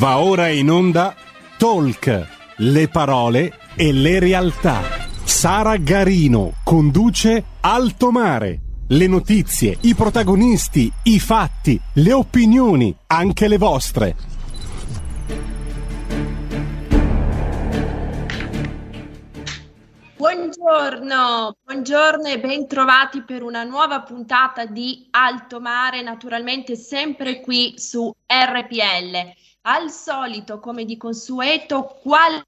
Va ora in onda Talk, le parole e le realtà. Sara Garino conduce Alto Mare. Le notizie, i protagonisti, i fatti, le opinioni, anche le vostre. Buongiorno, buongiorno e bentrovati per una nuova puntata di Alto Mare, naturalmente sempre qui su RPL. Al solito, come di consueto, qualche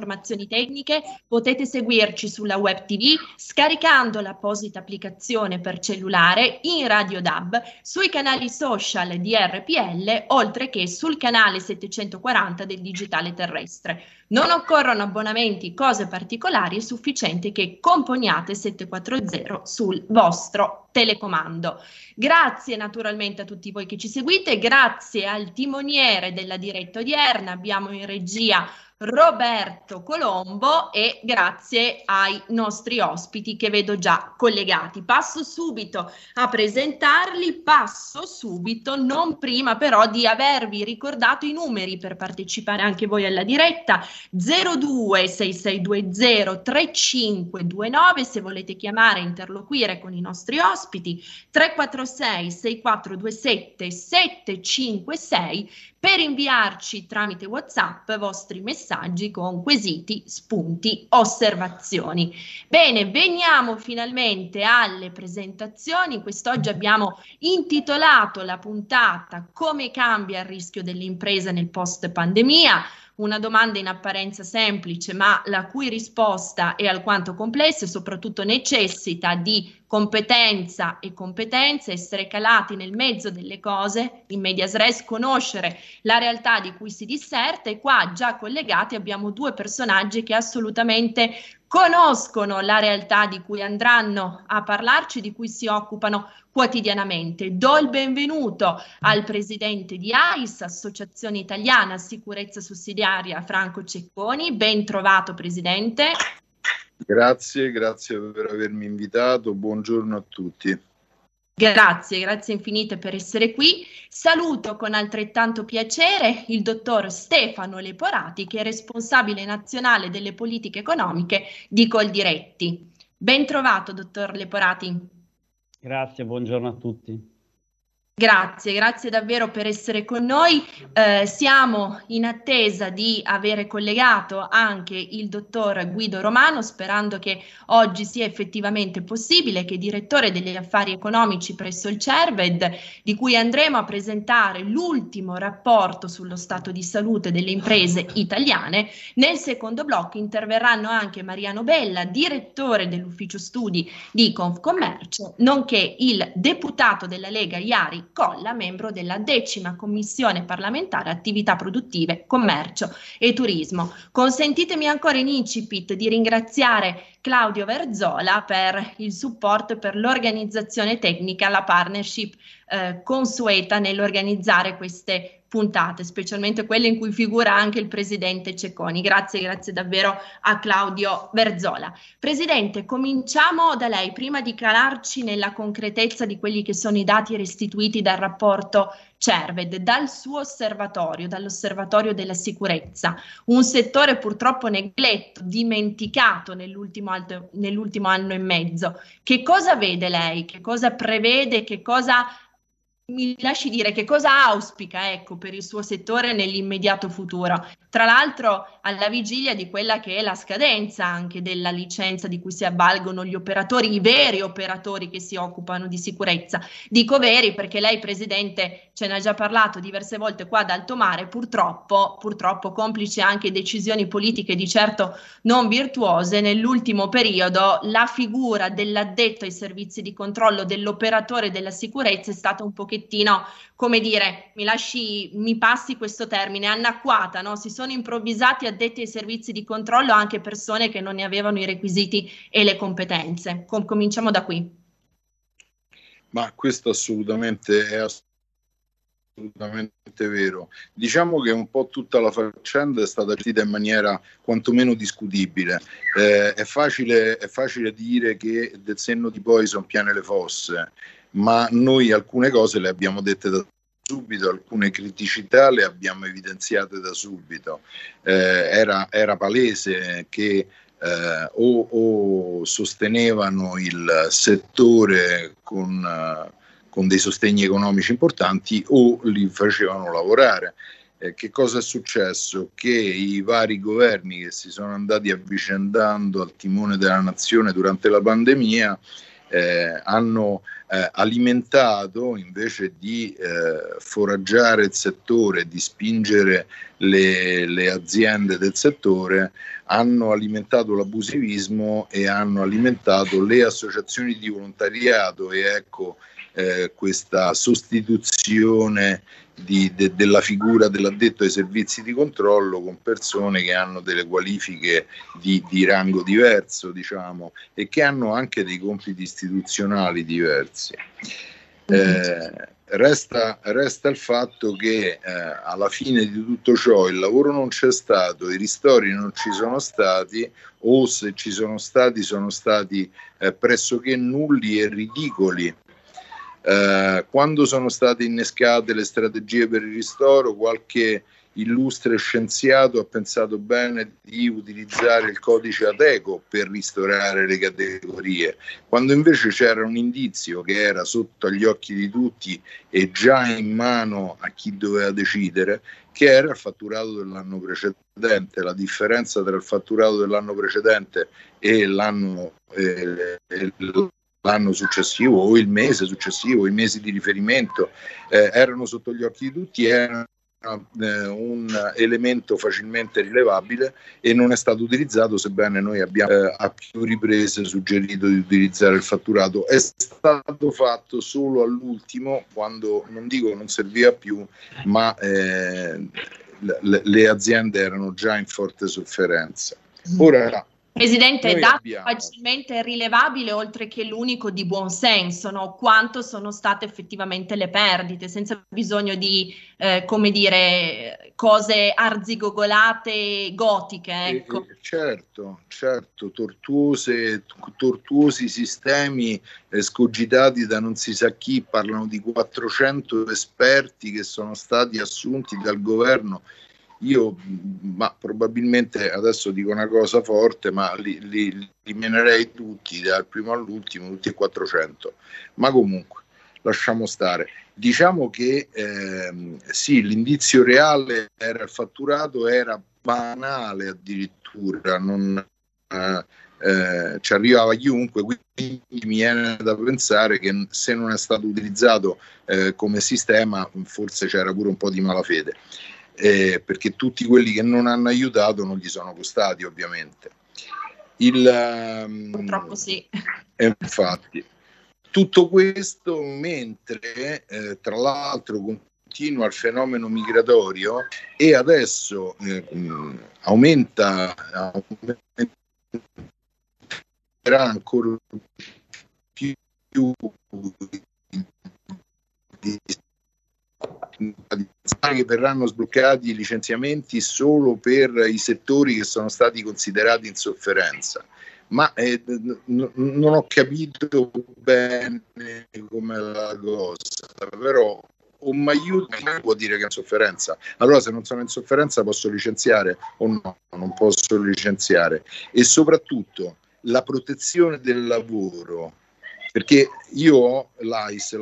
informazioni tecniche, potete seguirci sulla web TV scaricando l'apposita applicazione per cellulare in Radio DAB sui canali social di RPL, oltre che sul canale 740 del digitale terrestre. Non occorrono abbonamenti, cose particolari, è sufficiente che componiate 740 sul vostro telecomando. Grazie naturalmente a tutti voi che ci seguite, grazie al timoniere della diretta odierna, abbiamo in regia Roberto Colombo e grazie ai nostri ospiti che vedo già collegati. Passo subito a presentarli, passo subito, non prima però di avervi ricordato i numeri per partecipare anche voi alla diretta 026620 3529 se volete chiamare e interloquire con i nostri ospiti 346 6427 756 per inviarci tramite WhatsApp vostri messaggi con quesiti, spunti, osservazioni. Bene, veniamo finalmente alle presentazioni. Quest'oggi abbiamo intitolato la puntata Come cambia il rischio dell'impresa nel post pandemia una domanda in apparenza semplice, ma la cui risposta è alquanto complessa e soprattutto necessita di competenza e competenza, essere calati nel mezzo delle cose, in medias res, conoscere la realtà di cui si disserta e qua già collegati abbiamo due personaggi che assolutamente conoscono la realtà di cui andranno a parlarci, di cui si occupano quotidianamente. Do il benvenuto al presidente di AIS, Associazione Italiana Sicurezza Sussidiaria, Franco Cecconi. Ben trovato, presidente. Grazie, grazie per avermi invitato. Buongiorno a tutti. Grazie, grazie infinite per essere qui. Saluto con altrettanto piacere il dottor Stefano Leporati, che è responsabile nazionale delle politiche economiche di Coldiretti. Ben trovato, dottor Leporati. Grazie, buongiorno a tutti. Grazie, grazie davvero per essere con noi. Eh, siamo in attesa di avere collegato anche il dottor Guido Romano, sperando che oggi sia effettivamente possibile, che è direttore degli affari economici presso il CERVED, di cui andremo a presentare l'ultimo rapporto sullo stato di salute delle imprese italiane. Nel secondo blocco interverranno anche Mariano Bella, direttore dell'ufficio studi di Confcommercio, nonché il deputato della Lega Iari Colla, membro della decima commissione parlamentare attività produttive, commercio e turismo. Consentitemi ancora in incipit di ringraziare Claudio Verzola per il supporto e per l'organizzazione tecnica, la partnership eh, consueta nell'organizzare queste puntate, specialmente quelle in cui figura anche il presidente Cecconi. Grazie, grazie davvero a Claudio Verzola. Presidente, cominciamo da lei, prima di calarci nella concretezza di quelli che sono i dati restituiti dal rapporto CERVED, dal suo osservatorio, dall'osservatorio della sicurezza, un settore purtroppo negletto, dimenticato nell'ultimo, alto, nell'ultimo anno e mezzo. Che cosa vede lei? Che cosa prevede? Che cosa mi lasci dire che cosa auspica ecco, per il suo settore nell'immediato futuro. Tra l'altro alla vigilia di quella che è la scadenza anche della licenza di cui si avvalgono gli operatori, i veri operatori che si occupano di sicurezza. Dico veri perché lei, Presidente, ce ne ha già parlato diverse volte qua ad Alto Mare, purtroppo, purtroppo complice anche decisioni politiche di certo non virtuose, nell'ultimo periodo la figura dell'addetto ai servizi di controllo dell'operatore della sicurezza è stata un pochettino, come dire, mi lasci, mi passi questo termine, anacquata, no? Si sono improvvisati addetti ai servizi di controllo anche persone che non ne avevano i requisiti e le competenze. Com- cominciamo da qui. Ma questo assolutamente è assolutamente vero. Diciamo che un po' tutta la faccenda è stata gestita in maniera quantomeno discutibile. Eh, è, facile, è facile dire che del senno di poi sono piene le fosse ma noi alcune cose le abbiamo dette da subito, alcune criticità le abbiamo evidenziate da subito. Eh, era, era, palese che eh, o, o, sostenevano il settore con, uh, con, dei sostegni economici importanti o li facevano lavorare. Eh, che cosa è successo? Che i vari governi che si sono andati avvicendando al timone della nazione durante la pandemia eh, hanno eh, alimentato invece di eh, foraggiare il settore, di spingere le, le, aziende del settore, hanno alimentato l'abusivismo e hanno alimentato le associazioni di volontariato. E ecco eh, questa sostituzione di, de, della figura dell'addetto ai servizi di controllo con persone che hanno delle qualifiche di, di rango diverso, diciamo, e che hanno anche dei compiti istituzionali diversi. Eh, resta, resta, il fatto che eh, alla fine di tutto ciò il lavoro non c'è stato, i ristori non ci sono stati o se ci sono stati sono stati eh, pressoché nulli e ridicoli eh, quando sono state innescate le strategie per il ristoro, qualche illustre scienziato ha pensato bene di utilizzare il codice Ateco per ristorare le categorie, quando invece c'era un indizio che era sotto agli occhi di tutti e già in mano a chi doveva decidere, che era il fatturato dell'anno precedente. La differenza tra il fatturato dell'anno precedente e l'anno, eh, l'anno successivo o il mese successivo, i mesi di riferimento eh, erano sotto gli occhi di tutti, erano eh, un elemento facilmente rilevabile e non è stato utilizzato, sebbene noi abbiamo eh, a più riprese suggerito di utilizzare il fatturato. È stato fatto solo all'ultimo, quando non dico non serviva più, ma eh, le, le aziende erano già in forte sofferenza. Ora, Presidente, è dato abbiamo... facilmente rilevabile, oltre che l'unico di buon senso, no? quanto sono state effettivamente le perdite, senza bisogno di, eh, come dire, cose arzigogolate gotiche. Eh, ecco. Eh, certo, certo, tortuose, tortuosi sistemi eh, scogitati da non si sa chi, parlano di 400 esperti che sono stati assunti dal governo io ma probabilmente adesso dico una cosa forte, ma li, li, li menerei tutti, dal primo all'ultimo, tutti e 400. Ma comunque, lasciamo stare. Diciamo che ehm, sì, l'indizio reale era il fatturato, era banale addirittura, non, eh, eh, ci arrivava chiunque, quindi mi viene da pensare che se non è stato utilizzato eh, come sistema forse c'era pure un po' di malafede eh, perché tutti quelli che non hanno aiutato non gli sono costati ovviamente. Il, um, Purtroppo sì. Eh, infatti, tutto questo mentre eh, tra l'altro continua il fenomeno migratorio e adesso eh, aumenta, aumenterà ancora più che verranno sbloccati i licenziamenti solo per i settori che sono stati considerati in sofferenza. Ma eh, n- non ho capito bene come la cosa, però un aiuto vuol dire che è in sofferenza. Allora, se non sono in sofferenza, posso licenziare o no? Non posso licenziare. E soprattutto la protezione del lavoro, perché io ho l'AIS,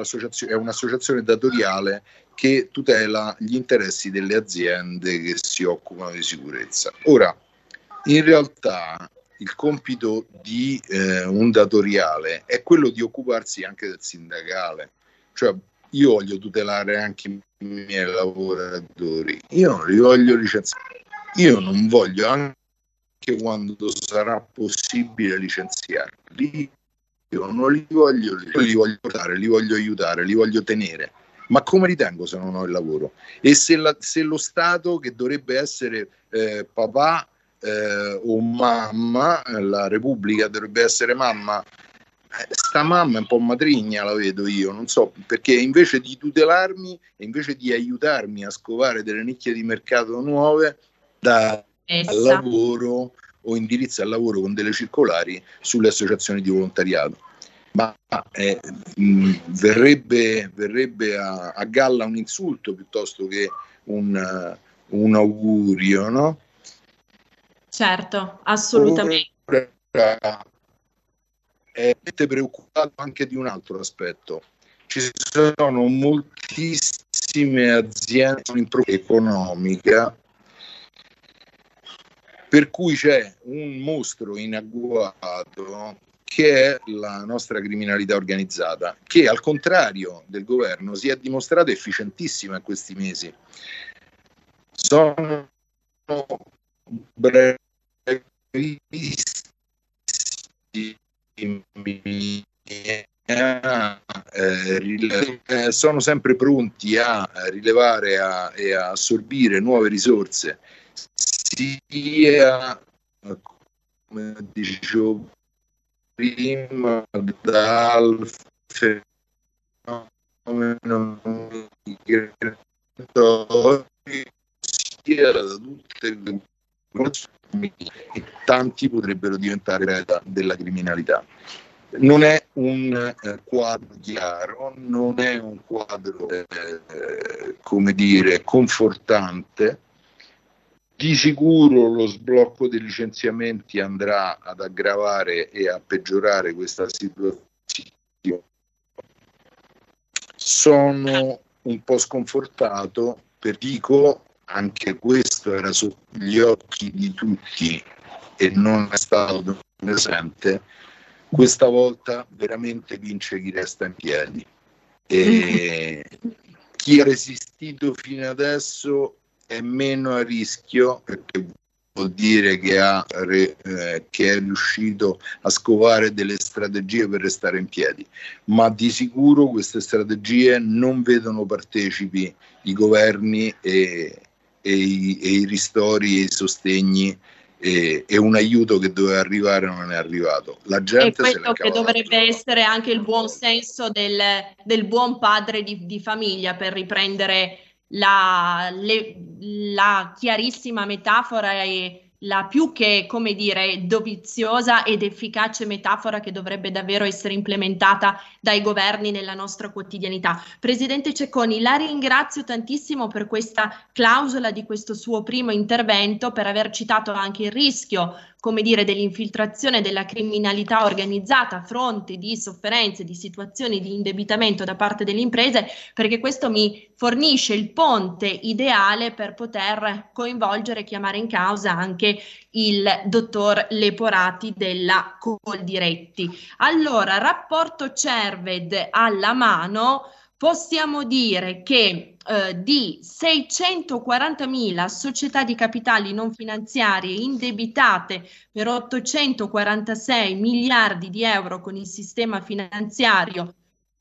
è un'associazione datoriale che tutela gli interessi delle aziende che si occupano di sicurezza. Ora, in realtà il compito di eh, un datoriale è quello di occuparsi anche del sindacale, cioè io voglio tutelare anche i miei lavoratori, io non li voglio licenziare, io non voglio anche quando sarà possibile licenziarli, io non li voglio, li voglio portare, li voglio aiutare, li voglio tenere ma come ritengo se non ho il lavoro? E se, la, se lo Stato, che dovrebbe essere eh, papà eh, o mamma, la Repubblica dovrebbe essere mamma, eh, sta mamma è un po' matrigna, la vedo io, non so, perché invece di tutelarmi, invece di aiutarmi a scovare delle nicchie di mercato nuove, da al lavoro o indirizza al lavoro con delle circolari sulle associazioni di volontariato. ma eh, mh, verrebbe, verrebbe a, a, galla un insulto piuttosto che un, uh, un augurio, no? Certo, assolutamente. Ora, è preoccupato anche di un altro aspetto. Ci sono moltissime aziende in economica per cui c'è un mostro in agguato che è la nostra criminalità organizzata, che al contrario del governo si è dimostrata efficientissima in questi mesi. Sono brevissimi eh, sono sempre pronti a rilevare a, e a assorbire nuove risorse sia come dicevo prima dal fenomeno migratorio sia da tutte le e tanti potrebbero diventare preda della criminalità. Non è un eh, quadro chiaro, non è un quadro, eh, come dire, confortante. Di sicuro lo sblocco dei licenziamenti andrà ad aggravare e a peggiorare questa situazione. Sono un po' sconfortato per dico anche questo era sotto gli occhi di tutti e non è stato presente, questa volta veramente vince chi resta in piedi. E chi ha resistito fino adesso è meno a rischio perché vuol dire che, ha, eh, che è riuscito a scovare delle strategie per restare in piedi, ma di sicuro queste strategie non vedono partecipi i governi e, e i, e i ristori e i sostegni e, e, un aiuto che doveva arrivare non è arrivato. La gente e questo che dovrebbe essere anche il buon senso del, del buon padre di, di, famiglia per riprendere la, le, la chiarissima metafora e la più che, come dire, doviziosa ed efficace metafora che dovrebbe davvero essere implementata dai governi nella nostra quotidianità. Presidente Cecconi, la ringrazio tantissimo per questa clausola di questo suo primo intervento, per aver citato anche il rischio come dire, dell'infiltrazione della criminalità organizzata a fronte di sofferenze, di situazioni di indebitamento da parte delle imprese, perché questo mi fornisce il ponte ideale per poter coinvolgere e chiamare in causa anche il dottor Leporati della Coldiretti. Allora, rapporto Cerved alla mano, possiamo dire che eh, di 640.000 società di capitali non finanziarie indebitate per 846 miliardi di euro con il sistema finanziario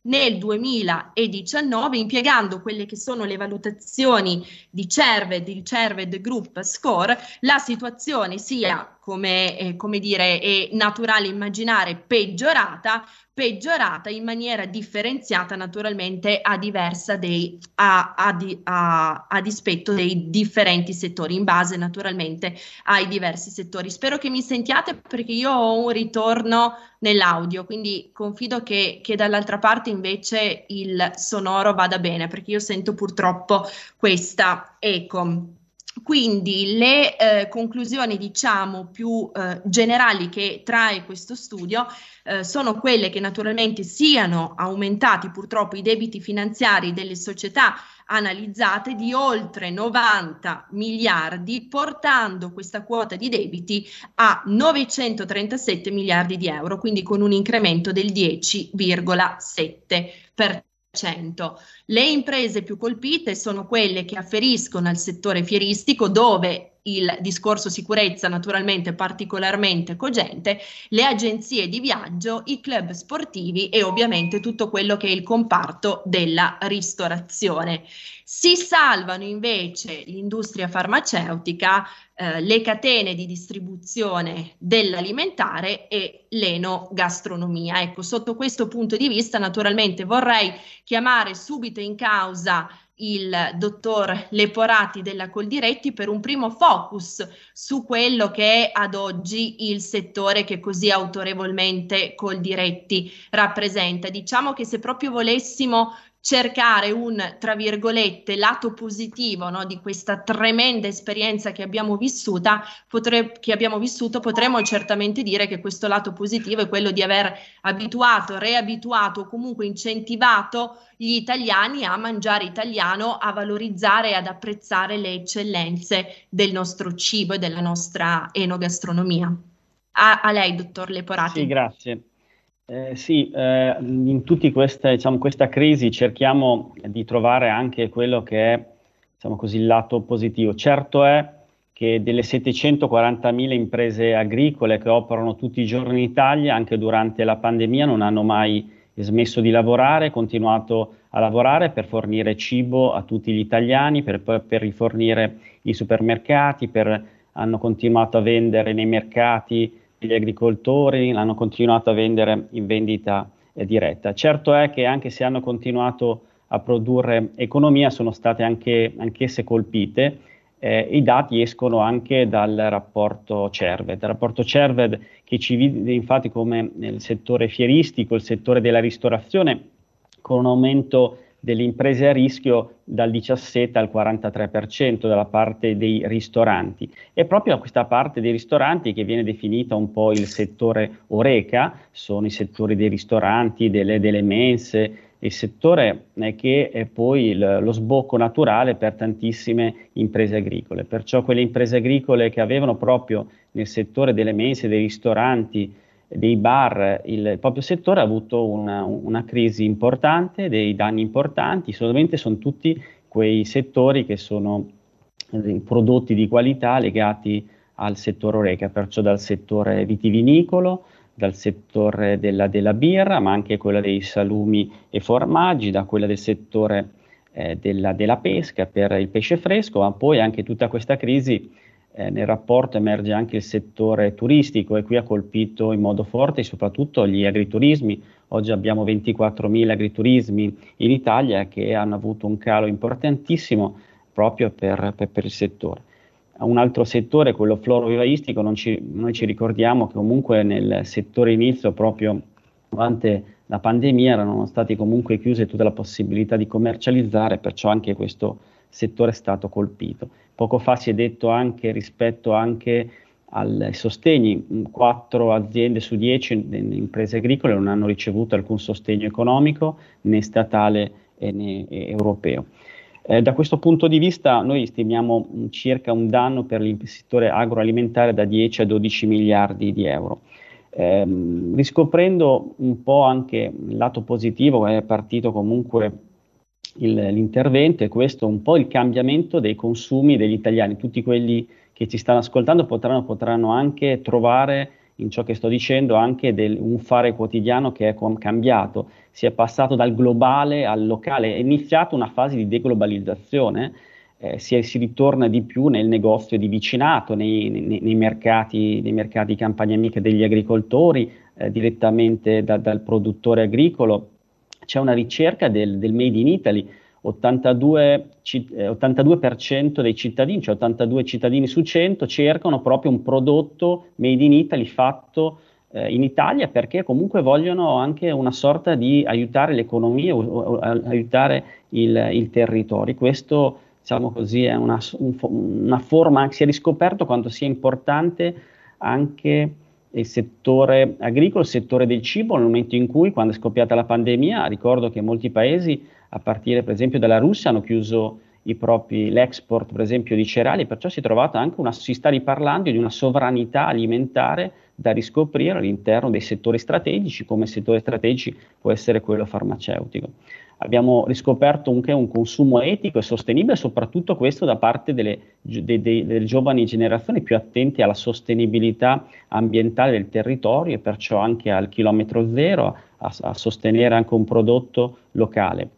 nel 2019 impiegando quelle che sono le valutazioni di Cerved, il Cerved Group Score, la situazione sia come, eh, come dire, è naturale immaginare peggiorata, peggiorata in maniera differenziata naturalmente a diversa dei, a, a, a, a, dispetto dei differenti settori, in base naturalmente ai diversi settori. Spero che mi sentiate perché io ho un ritorno nell'audio, quindi confido che, che dall'altra parte invece il sonoro vada bene, perché io sento purtroppo questa eco. Quindi le eh, conclusioni, diciamo, più eh, generali che trae questo studio eh, sono quelle che naturalmente siano aumentati purtroppo i debiti finanziari delle società analizzate di oltre 90 miliardi, portando questa quota di debiti a 937 miliardi di euro, quindi con un incremento del 10,7%. Le imprese più colpite sono quelle che afferiscono al settore fieristico dove il discorso sicurezza naturalmente particolarmente cogente, le agenzie di viaggio, i club sportivi e ovviamente tutto quello che è il comparto della ristorazione. Si salvano invece l'industria farmaceutica, eh, le catene di distribuzione dell'alimentare e l'enogastronomia. Ecco, sotto questo punto di vista naturalmente vorrei chiamare subito in causa il dottor Leporati della Coldiretti per un primo focus su quello che è ad oggi il settore che così autorevolmente Coldiretti rappresenta. Diciamo che se proprio volessimo cercare un, tra virgolette, lato positivo no, di questa tremenda esperienza che abbiamo, vissuta, potre, che abbiamo vissuto, potremmo certamente dire che questo lato positivo è quello di aver abituato, reabituato o comunque incentivato gli italiani a mangiare italiano, a valorizzare e ad apprezzare le eccellenze del nostro cibo e della nostra enogastronomia. A, a lei, dottor Leporati. Sì, grazie. Eh, sì, eh, in tutta diciamo, questa crisi cerchiamo di trovare anche quello che è diciamo così, il lato positivo. Certo è che delle 740.000 imprese agricole che operano tutti i giorni in Italia, anche durante la pandemia, non hanno mai smesso di lavorare, continuato a lavorare per fornire cibo a tutti gli italiani, per, per rifornire i supermercati, per, hanno continuato a vendere nei mercati gli agricoltori l'hanno continuato a vendere in vendita eh, diretta. Certo è che anche se hanno continuato a produrre economia sono state anche anch'esse colpite. Eh, I dati escono anche dal rapporto Cerved, il rapporto Cerved che ci vede infatti come nel settore fieristico, il settore della ristorazione, con un aumento delle imprese a rischio dal 17 al 43% dalla parte dei ristoranti. E proprio questa parte dei ristoranti che viene definita un po' il settore oreca, sono i settori dei ristoranti, delle, delle mense, il settore eh, che è poi il, lo sbocco naturale per tantissime imprese agricole. Perciò quelle imprese agricole che avevano proprio nel settore delle mense, dei ristoranti, dei bar, il proprio settore ha avuto una, una crisi importante, dei danni importanti, solamente sono tutti quei settori che sono eh, prodotti di qualità legati al settore oreca, perciò dal settore vitivinicolo, dal settore della, della birra, ma anche quella dei salumi e formaggi, da quella del settore eh, della, della pesca per il pesce fresco, ma poi anche tutta questa crisi eh, nel rapporto emerge anche il settore turistico e qui ha colpito in modo forte soprattutto gli agriturismi. Oggi abbiamo 24.000 agriturismi in Italia che hanno avuto un calo importantissimo proprio per, per, per il settore. Un altro settore, quello florovivaistico, ci, noi ci ricordiamo che comunque nel settore inizio, proprio durante la pandemia, erano state comunque chiuse tutte le possibilità di commercializzare, perciò anche questo settore è stato colpito. Poco fa si è detto anche rispetto anche ai sostegni, quattro aziende su dieci imprese agricole non hanno ricevuto alcun sostegno economico né statale né europeo. Eh, da questo punto di vista noi stimiamo circa un danno per il settore agroalimentare da 10 a 12 miliardi di euro. Eh, riscoprendo un po' anche il lato positivo, è partito comunque il, l'intervento e questo è un po' il cambiamento dei consumi degli italiani. Tutti quelli che ci stanno ascoltando potranno, potranno anche trovare in ciò che sto dicendo anche del, un fare quotidiano che è cambiato. Si è passato dal globale al locale, è iniziata una fase di deglobalizzazione. Eh, si, si, ritorna di più nel negozio di vicinato, nei, nei, nei, mercati, nei mercati campagna amica degli agricoltori, eh, direttamente da, dal produttore agricolo c'è una ricerca del, del Made in Italy, 82, eh, 82% dei cittadini, cioè 82 cittadini su 100, cercano proprio un prodotto Made in Italy fatto eh, in Italia perché comunque vogliono anche una sorta di aiutare l'economia o, o aiutare il, il, territorio. Questo, diciamo così, è una, un, una forma, si è riscoperto quanto sia importante anche il settore agricolo, il settore del cibo, nel momento in cui, quando è scoppiata la pandemia, ricordo che molti paesi, a partire per esempio dalla Russia, hanno chiuso propri, l'export per esempio di cereali, perciò si, una, si sta riparlando di una sovranità alimentare da riscoprire all'interno dei settori strategici, come settore strategici può essere quello farmaceutico abbiamo riscoperto anche un consumo etico e sostenibile, soprattutto questo da parte delle, de, de, delle, giovani generazioni più attente alla sostenibilità ambientale del territorio e perciò anche al chilometro zero, a, a sostenere anche un prodotto locale.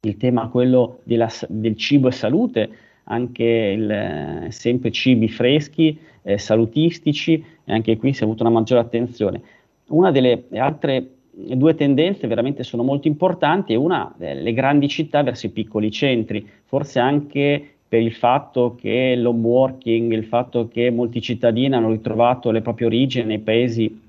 Il tema quello della, del cibo e salute, anche il, sempre cibi freschi, eh, salutistici, e anche qui si è avuto una maggiore attenzione. Una delle altre due tendenze veramente sono molto importanti, una eh, le grandi città verso i piccoli centri, forse anche per il fatto che l'home working, il fatto che molti cittadini hanno ritrovato le proprie origini nei paesi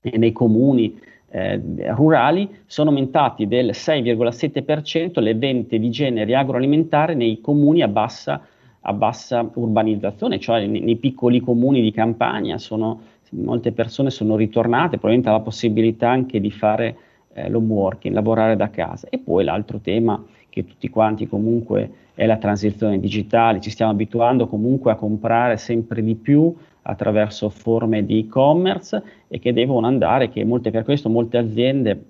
e nei comuni eh, rurali, sono aumentati del 6,7% le vendite di generi agroalimentari nei comuni a bassa, a bassa urbanizzazione, cioè nei, nei, piccoli comuni di campagna. Sono, molte persone sono ritornate, probabilmente alla possibilità anche di fare eh, l'home working, lavorare da casa. E poi l'altro tema che tutti quanti comunque è la transizione digitale, ci stiamo abituando comunque a comprare sempre di più attraverso forme di e-commerce e che devono andare, che molte, per questo molte aziende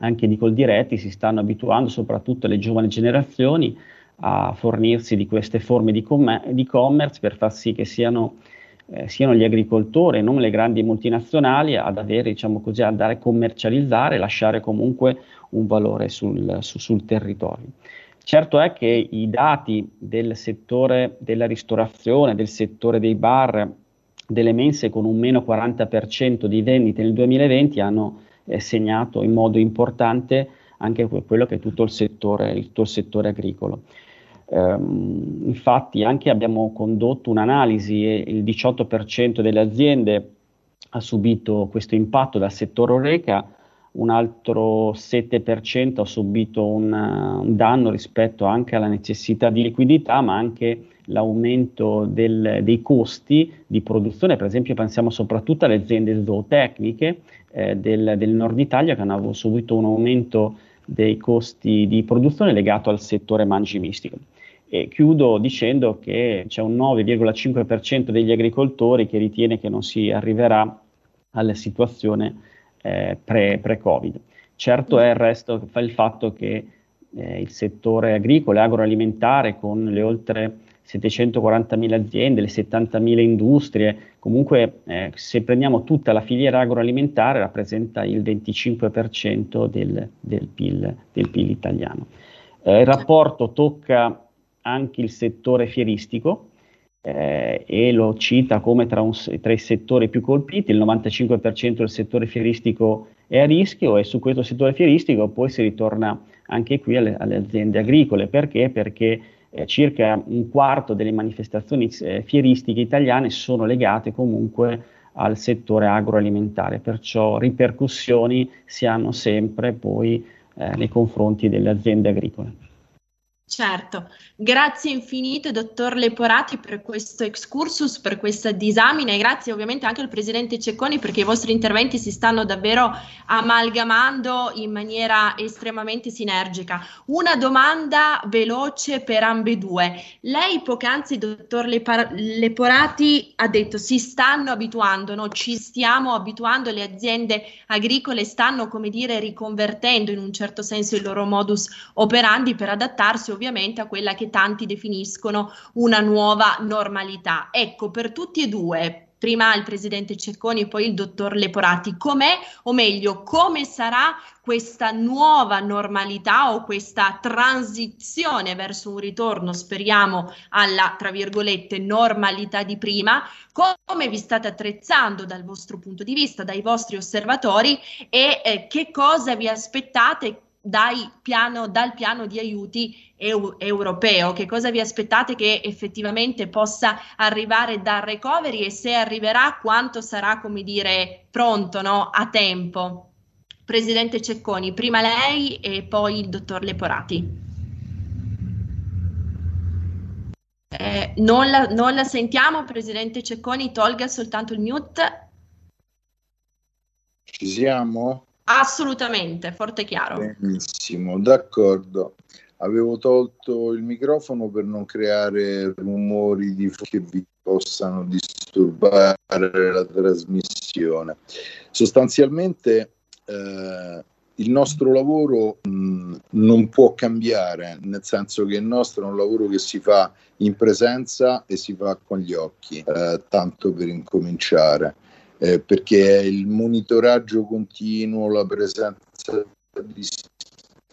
anche di col diretti si stanno abituando, soprattutto le giovani generazioni, a fornirsi di queste forme di, com- di e-commerce per far sì che siano, eh, siano, gli agricoltori e non le grandi multinazionali ad avere, diciamo così, ad andare a commercializzare e lasciare comunque un valore sul, su, sul territorio. Certo è che i dati del settore della ristorazione, del settore dei bar, delle mense con un meno 40% di vendite nel 2020 hanno eh, segnato in modo importante anche quello che è tutto il settore, tutto il settore agricolo. Um, infatti anche abbiamo condotto un'analisi e il 18% delle aziende ha subito questo impatto dal settore Oreca, un altro 7% ha subito un, un, danno rispetto anche alla necessità di liquidità, ma anche l'aumento del, dei costi di produzione. Per esempio pensiamo soprattutto alle aziende zootecniche eh, del, del, nord Italia che hanno subito un aumento dei costi di produzione legato al settore mangimistico. E chiudo dicendo che c'è un 9,5% degli agricoltori che ritiene che non si arriverà alla situazione eh, pre, pre-Covid. Certo è il resto fa il fatto che eh, il settore agricolo e agroalimentare con le oltre 740.000 aziende, le 70.000 industrie, comunque eh, se prendiamo tutta la filiera agroalimentare rappresenta il 25% del, del, PIL, del PIL, italiano. Eh, il rapporto tocca anche il settore fieristico, eh, e lo cita come tra, un, tra, i settori più colpiti, il 95% del settore fieristico è a rischio e su questo settore fieristico poi si ritorna anche qui alle, alle aziende agricole. Perché? Perché eh, circa un quarto delle manifestazioni eh, fieristiche italiane sono legate comunque al settore agroalimentare, perciò ripercussioni si hanno sempre poi eh, nei confronti delle aziende agricole. Certo, grazie infinite dottor Leporati per questo excursus, per questa disamina e grazie ovviamente anche al Presidente Cecconi perché i vostri interventi si stanno davvero amalgamando in maniera estremamente sinergica. Una domanda veloce per ambedue. Lei poc'anzi, dottor Lepar- Leporati, ha detto si stanno abituando, no? ci stiamo abituando, le aziende agricole stanno come dire riconvertendo in un certo senso il loro modus operandi per adattarsi ovviamente a quella che tanti definiscono una nuova normalità. Ecco, per tutti e due, prima il presidente Cecconi e poi il dottor Leporati, com'è o meglio come sarà questa nuova normalità o questa transizione verso un ritorno, speriamo, alla, tra virgolette, normalità di prima, come vi state attrezzando dal vostro punto di vista, dai vostri osservatori e eh, che cosa vi aspettate piano, dal piano di aiuti eu, europeo? Che cosa vi aspettate che effettivamente possa arrivare dal recovery e se arriverà quanto sarà, come dire, pronto no? a tempo? Presidente Cecconi, prima lei e poi il dottor Leporati. Eh, non, la, non la sentiamo, Presidente Cecconi, tolga soltanto il mute. Ci siamo? Assolutamente, forte e chiaro. Benissimo, d'accordo. Avevo tolto il microfono per non creare rumori di che vi possano disturbare la trasmissione. Sostanzialmente eh, il nostro lavoro mh, non può cambiare, nel senso che il nostro è un lavoro che si fa in presenza e si fa con gli occhi, eh, tanto per incominciare eh, perché è il monitoraggio continuo, la presenza di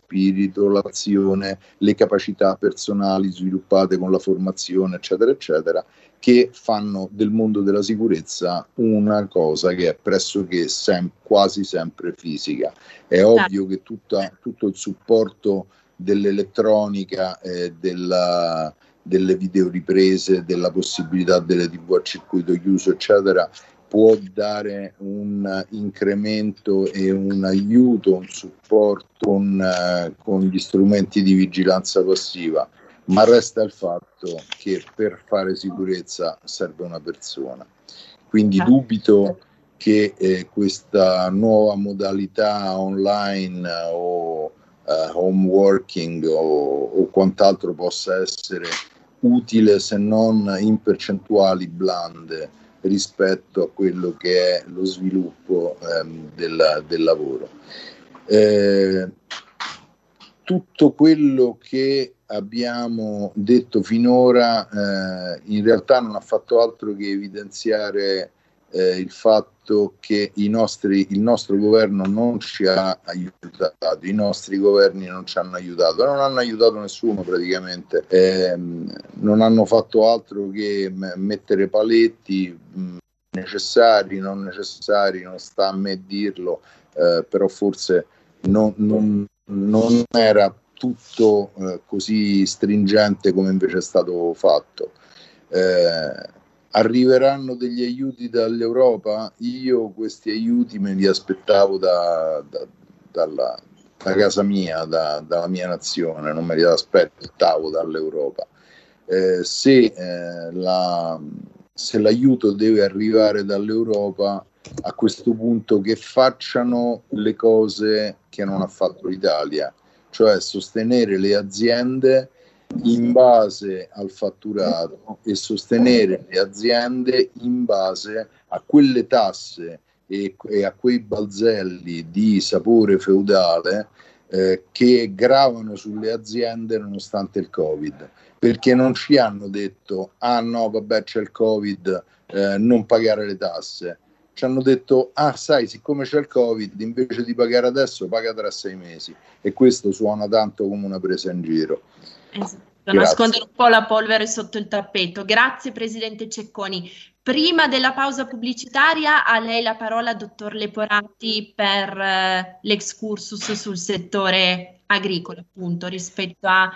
spirito, l'azione, le capacità personali sviluppate con la formazione, eccetera, eccetera, che fanno del mondo della sicurezza una cosa che è pressoché sem- quasi sempre fisica. È certo. ovvio che tutta, tutto il supporto dell'elettronica e della, delle videoriprese, della possibilità delle TV a circuito chiuso, eccetera, può dare un incremento e un aiuto, un supporto con, uh, con gli strumenti di vigilanza passiva, ma resta il fatto che per fare sicurezza serve una persona. Quindi ah. dubito che eh, questa nuova modalità online o uh, home working o, o quant'altro possa essere utile se non in percentuali blande rispetto a quello che è lo sviluppo ehm, del, del, lavoro. Eh, tutto quello che abbiamo detto finora eh, in realtà non ha fatto altro che evidenziare eh, il fatto che nostri, il nostro governo non ci ha aiutato, i nostri governi non ci hanno aiutato, non hanno aiutato nessuno praticamente, eh, non hanno fatto altro che mettere paletti mh, necessari, non necessari, non sta a me dirlo, eh, però forse non, non, non era tutto eh, così stringente come invece è stato fatto. Eh, arriveranno degli aiuti dall'Europa? Io questi aiuti me li aspettavo da, da, dalla, da casa mia, da, dalla mia nazione, non me li aspettavo dall'Europa. Eh, se, eh, la, se l'aiuto deve arrivare dall'Europa, a questo punto che facciano le cose che non ha fatto l'Italia, cioè sostenere le aziende in base al fatturato e sostenere le aziende in base a quelle tasse e, e a quei balzelli di sapore feudale eh, che gravano sulle aziende nonostante il Covid. Perché non ci hanno detto, ah no, vabbè c'è il Covid, eh, non pagare le tasse. Ci hanno detto, ah sai, siccome c'è il Covid, invece di pagare adesso, paga tra sei mesi. E questo suona tanto come una presa in giro. Esatto. Nascondere un po' la polvere sotto il tappeto. Grazie Presidente Cecconi. Prima della pausa pubblicitaria a lei la parola, dottor Leporati, per eh, l'excursus sul settore agricolo, appunto, rispetto a...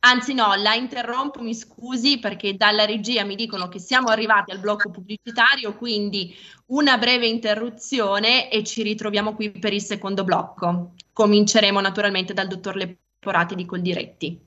Anzi no, la interrompo, mi scusi, perché dalla regia mi dicono che siamo arrivati al blocco pubblicitario, quindi una breve interruzione e ci ritroviamo qui per il secondo blocco. Cominceremo naturalmente dal dottor Leporati di Coldiretti.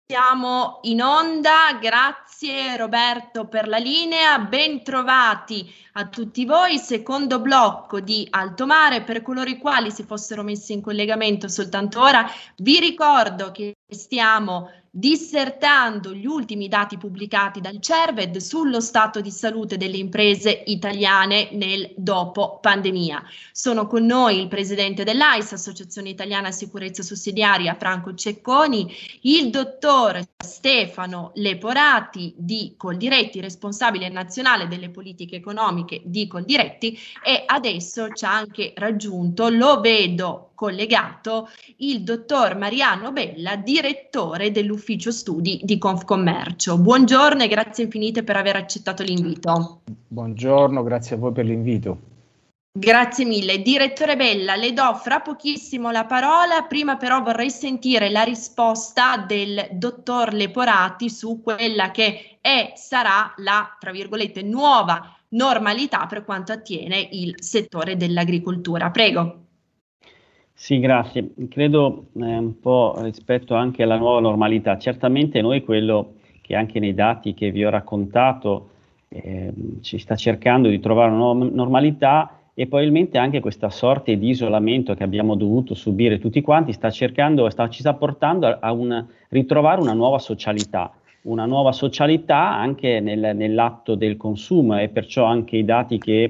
siamo in onda, grazie Roberto per la linea, ben trovati a tutti voi, secondo blocco di Alto Mare, per coloro i quali si fossero messi in collegamento soltanto ora, vi ricordo che stiamo dissertando gli ultimi dati pubblicati dal CERVED sullo stato di salute delle imprese italiane nel dopo pandemia. Sono con noi il presidente dell'AIS, Associazione Italiana Sicurezza Sussidiaria, Franco Cecconi, il dottor Stefano Leporati di Coldiretti, responsabile nazionale delle politiche economiche di Coldiretti e adesso ci ha anche raggiunto, lo vedo collegato il dottor Mariano Bella, direttore dell'ufficio studi di Confcommercio. Buongiorno e grazie infinite per aver accettato l'invito. Buongiorno, grazie a voi per l'invito. Grazie mille. Direttore Bella, le do fra pochissimo la parola, prima però vorrei sentire la risposta del dottor Leporati su quella che è, sarà la, tra virgolette, nuova normalità per quanto attiene il settore dell'agricoltura. Prego. Sì, grazie. Credo eh, un po' rispetto anche alla nuova normalità. Certamente noi quello che anche nei dati che vi ho raccontato eh, ci sta cercando di trovare una nuova normalità e probabilmente anche questa sorte di isolamento che abbiamo dovuto subire tutti quanti sta cercando, sta, ci sta portando a, a un, ritrovare una nuova socialità, una nuova socialità anche nel, nell'atto del consumo e perciò anche i dati che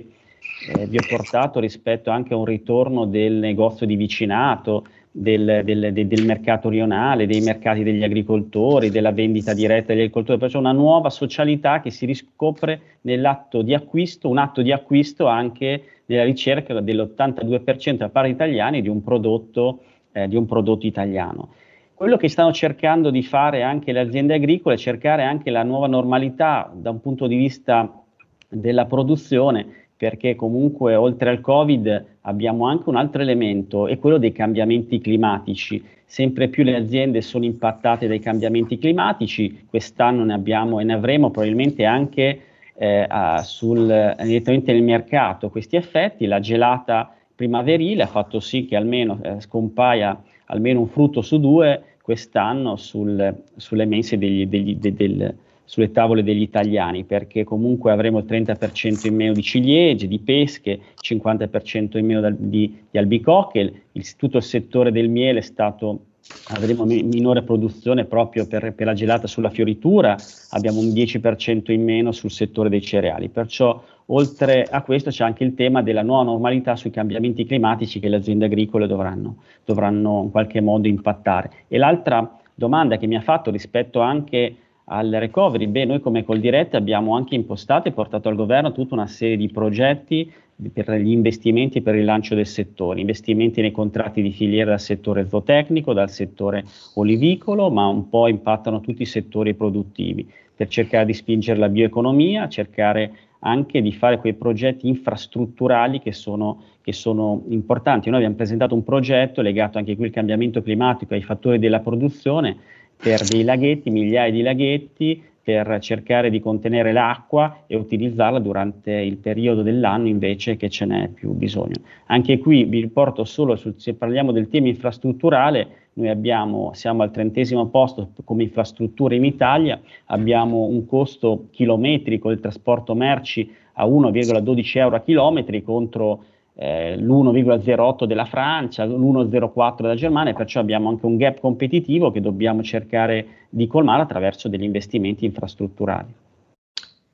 eh, vi ho portato rispetto anche a un ritorno del negozio di vicinato, del, del, del, mercato rionale, dei mercati degli agricoltori, della vendita diretta degli agricoltori, perciò una nuova socialità che si riscopre nell'atto di acquisto, un atto di acquisto anche nella ricerca dell'82% da parte italiani di un prodotto, eh, di un prodotto italiano. Quello che stanno cercando di fare anche le aziende agricole è cercare anche la nuova normalità da un punto di vista della produzione, perché comunque oltre al Covid abbiamo anche un altro elemento, è quello dei cambiamenti climatici. Sempre più le aziende sono impattate dai cambiamenti climatici, quest'anno ne abbiamo e ne avremo probabilmente anche eh, sul, direttamente nel mercato questi effetti. La gelata primaverile ha fatto sì che almeno eh, scompaia almeno un frutto su due quest'anno sul, sulle mense degli, degli, de, del, sulle tavole degli italiani, perché comunque avremo il 30% in meno di ciliegie, di pesche, 50% in meno di, di albicocche, il, tutto il settore del miele è stato avremo mi- minore produzione proprio per, per, la gelata sulla fioritura, abbiamo un 10% in meno sul settore dei cereali. Perciò, oltre a questo, c'è anche il tema della nuova normalità sui cambiamenti climatici che le aziende agricole dovranno, dovranno in qualche modo impattare. E l'altra domanda che mi ha fatto rispetto anche al recovery, beh, noi come Coldiretti abbiamo anche impostato e portato al governo tutta una serie di progetti per gli investimenti e per il rilancio del settore, investimenti nei contratti di filiera dal settore zootecnico, dal settore olivicolo, ma un po' impattano tutti i settori produttivi per cercare di spingere la bioeconomia, cercare anche di fare quei progetti infrastrutturali che sono, che sono importanti. Noi abbiamo presentato un progetto legato anche qui al cambiamento climatico, ai fattori della produzione, per dei laghetti, migliaia di laghetti, per cercare di contenere l'acqua e utilizzarla durante il periodo dell'anno invece che ce n'è più bisogno. Anche qui vi riporto solo, su, se parliamo del tema infrastrutturale, noi abbiamo, siamo al trentesimo posto come infrastrutture in Italia, abbiamo un costo chilometrico del trasporto merci a 1,12 euro a chilometri contro eh, l'1,08 della Francia, l'1,04 della Germania, perciò abbiamo anche un gap competitivo che dobbiamo cercare di colmare attraverso degli investimenti infrastrutturali.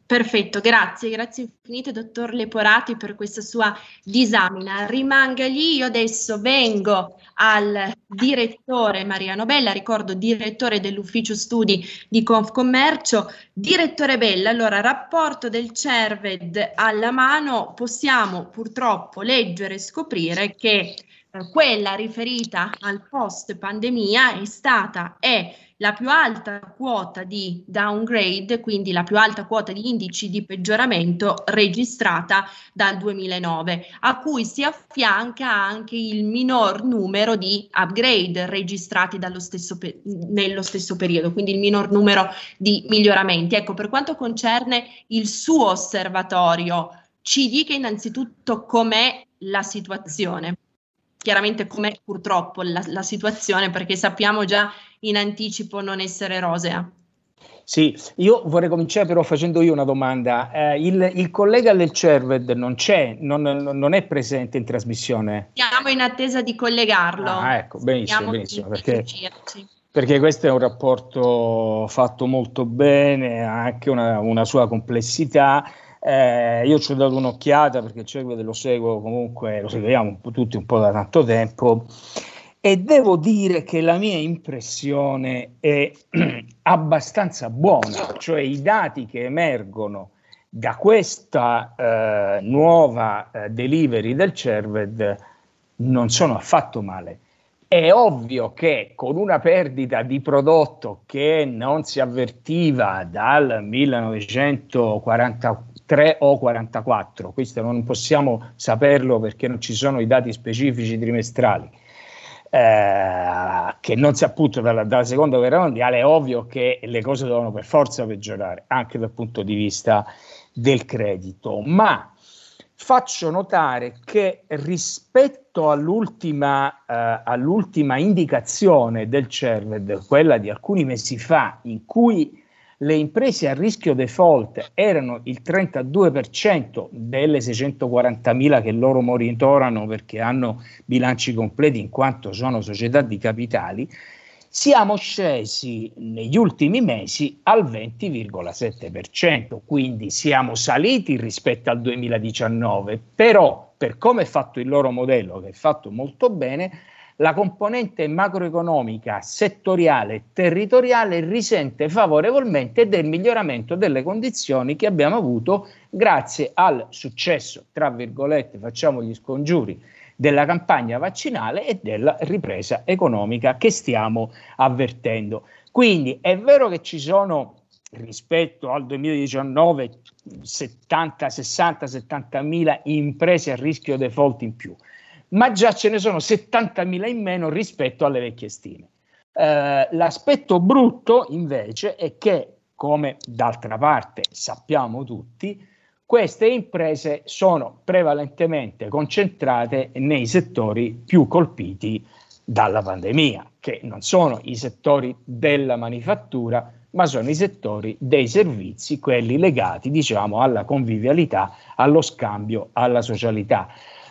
Perfetto, grazie, grazie infinite dottor Leporati per questa sua disamina. Rimanga lì, io adesso vengo al direttore Mariano Bella, ricordo direttore dell'ufficio studi di Confcommercio. Direttore Bella, allora rapporto del CERVED alla mano, possiamo purtroppo leggere e scoprire che eh, quella riferita al post pandemia è stata, è la più alta quota di downgrade, quindi la più alta quota di indici di peggioramento registrata dal 2009, a cui si affianca anche il minor numero di upgrade registrati stesso pe- nello stesso periodo, quindi il minor numero di miglioramenti. Ecco, per quanto concerne il suo osservatorio, ci dica innanzitutto com'è la situazione chiaramente com'è purtroppo la, la situazione, perché sappiamo già in anticipo non essere rosea. Sì, io vorrei cominciare però facendo io una domanda. Eh, il, il, collega del CERVED non c'è, non, non, è presente in trasmissione? Siamo in attesa di collegarlo. Ah, ecco, benissimo, benissimo, perché, perché, questo è un rapporto fatto molto bene, ha anche una, una sua complessità. Eh, io ci ho dato un'occhiata perché il CERVED lo seguo comunque, lo seguiamo tutti un po' da tanto tempo e devo dire che la mia impressione è abbastanza buona, cioè i dati che emergono da questa eh, nuova eh, delivery del CERVED non sono affatto male. È ovvio che con una perdita di prodotto che non si avvertiva dal 1943 o 44, questo non possiamo saperlo perché non ci sono i dati specifici trimestrali, eh, che non si appunto dalla, dalla, seconda guerra mondiale, è ovvio che le cose devono per forza peggiorare anche dal punto di vista del credito. Ma faccio notare che rispetto all'ultima, eh, all'ultima indicazione del CERVED, quella di alcuni mesi fa, in cui le imprese a rischio default erano il 32% delle 640.000 che loro monitorano perché hanno bilanci completi in quanto sono società di capitali, siamo scesi negli ultimi mesi al 20,7%, quindi siamo saliti rispetto al 2019, però per come è fatto il loro modello, che è fatto molto bene, la componente macroeconomica settoriale e territoriale risente favorevolmente del miglioramento delle condizioni che abbiamo avuto grazie al successo, tra virgolette, facciamo gli scongiuri, della campagna vaccinale e della ripresa economica che stiamo avvertendo. Quindi è vero che ci sono rispetto al 2019 70, 60, 70 mila imprese a rischio default in più ma già ce ne sono 70.000 in meno rispetto alle vecchie stime. Eh, l'aspetto brutto invece è che, come d'altra parte sappiamo tutti, queste imprese sono prevalentemente concentrate nei settori più colpiti dalla pandemia, che non sono i settori della manifattura, ma sono i settori dei servizi, quelli legati, diciamo, alla convivialità, allo scambio, alla socialità.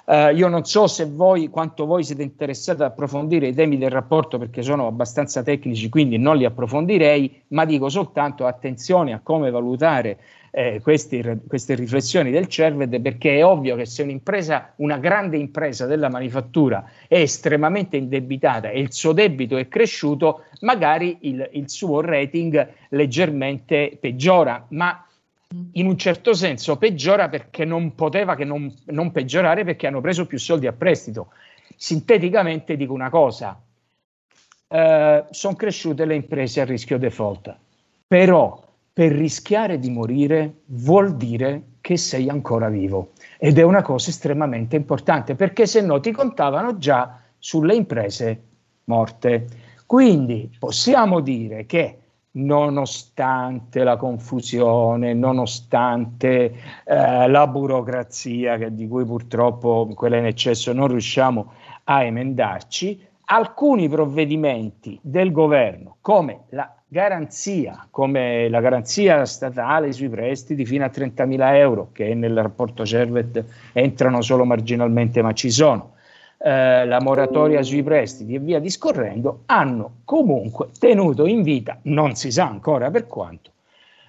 Uh, io non so se voi, quanto voi siete interessati ad approfondire i temi del rapporto perché sono abbastanza tecnici, quindi non li approfondirei, ma dico soltanto attenzione a come valutare eh, questi, queste riflessioni del CERVED perché è ovvio che se un'impresa, una grande impresa della manifattura è estremamente indebitata e il suo debito è cresciuto, magari il, il suo rating leggermente peggiora, ma in un certo senso peggiora perché non poteva che non, non peggiorare perché hanno preso più soldi a prestito. Sinteticamente dico una cosa, eh, sono cresciute le imprese a rischio default, però per rischiare di morire vuol dire che sei ancora vivo ed è una cosa estremamente importante perché se no ti contavano già sulle imprese morte. Quindi possiamo dire che nonostante la confusione, nonostante eh, la burocrazia che, di cui purtroppo quella in eccesso non riusciamo a emendarci, alcuni provvedimenti del governo come la garanzia, come la garanzia statale sui prestiti fino a 30.000 euro che nel rapporto Cervet entrano solo marginalmente ma ci sono, eh, la moratoria sui prestiti e via discorrendo, hanno comunque tenuto in vita, non si sa ancora per quanto,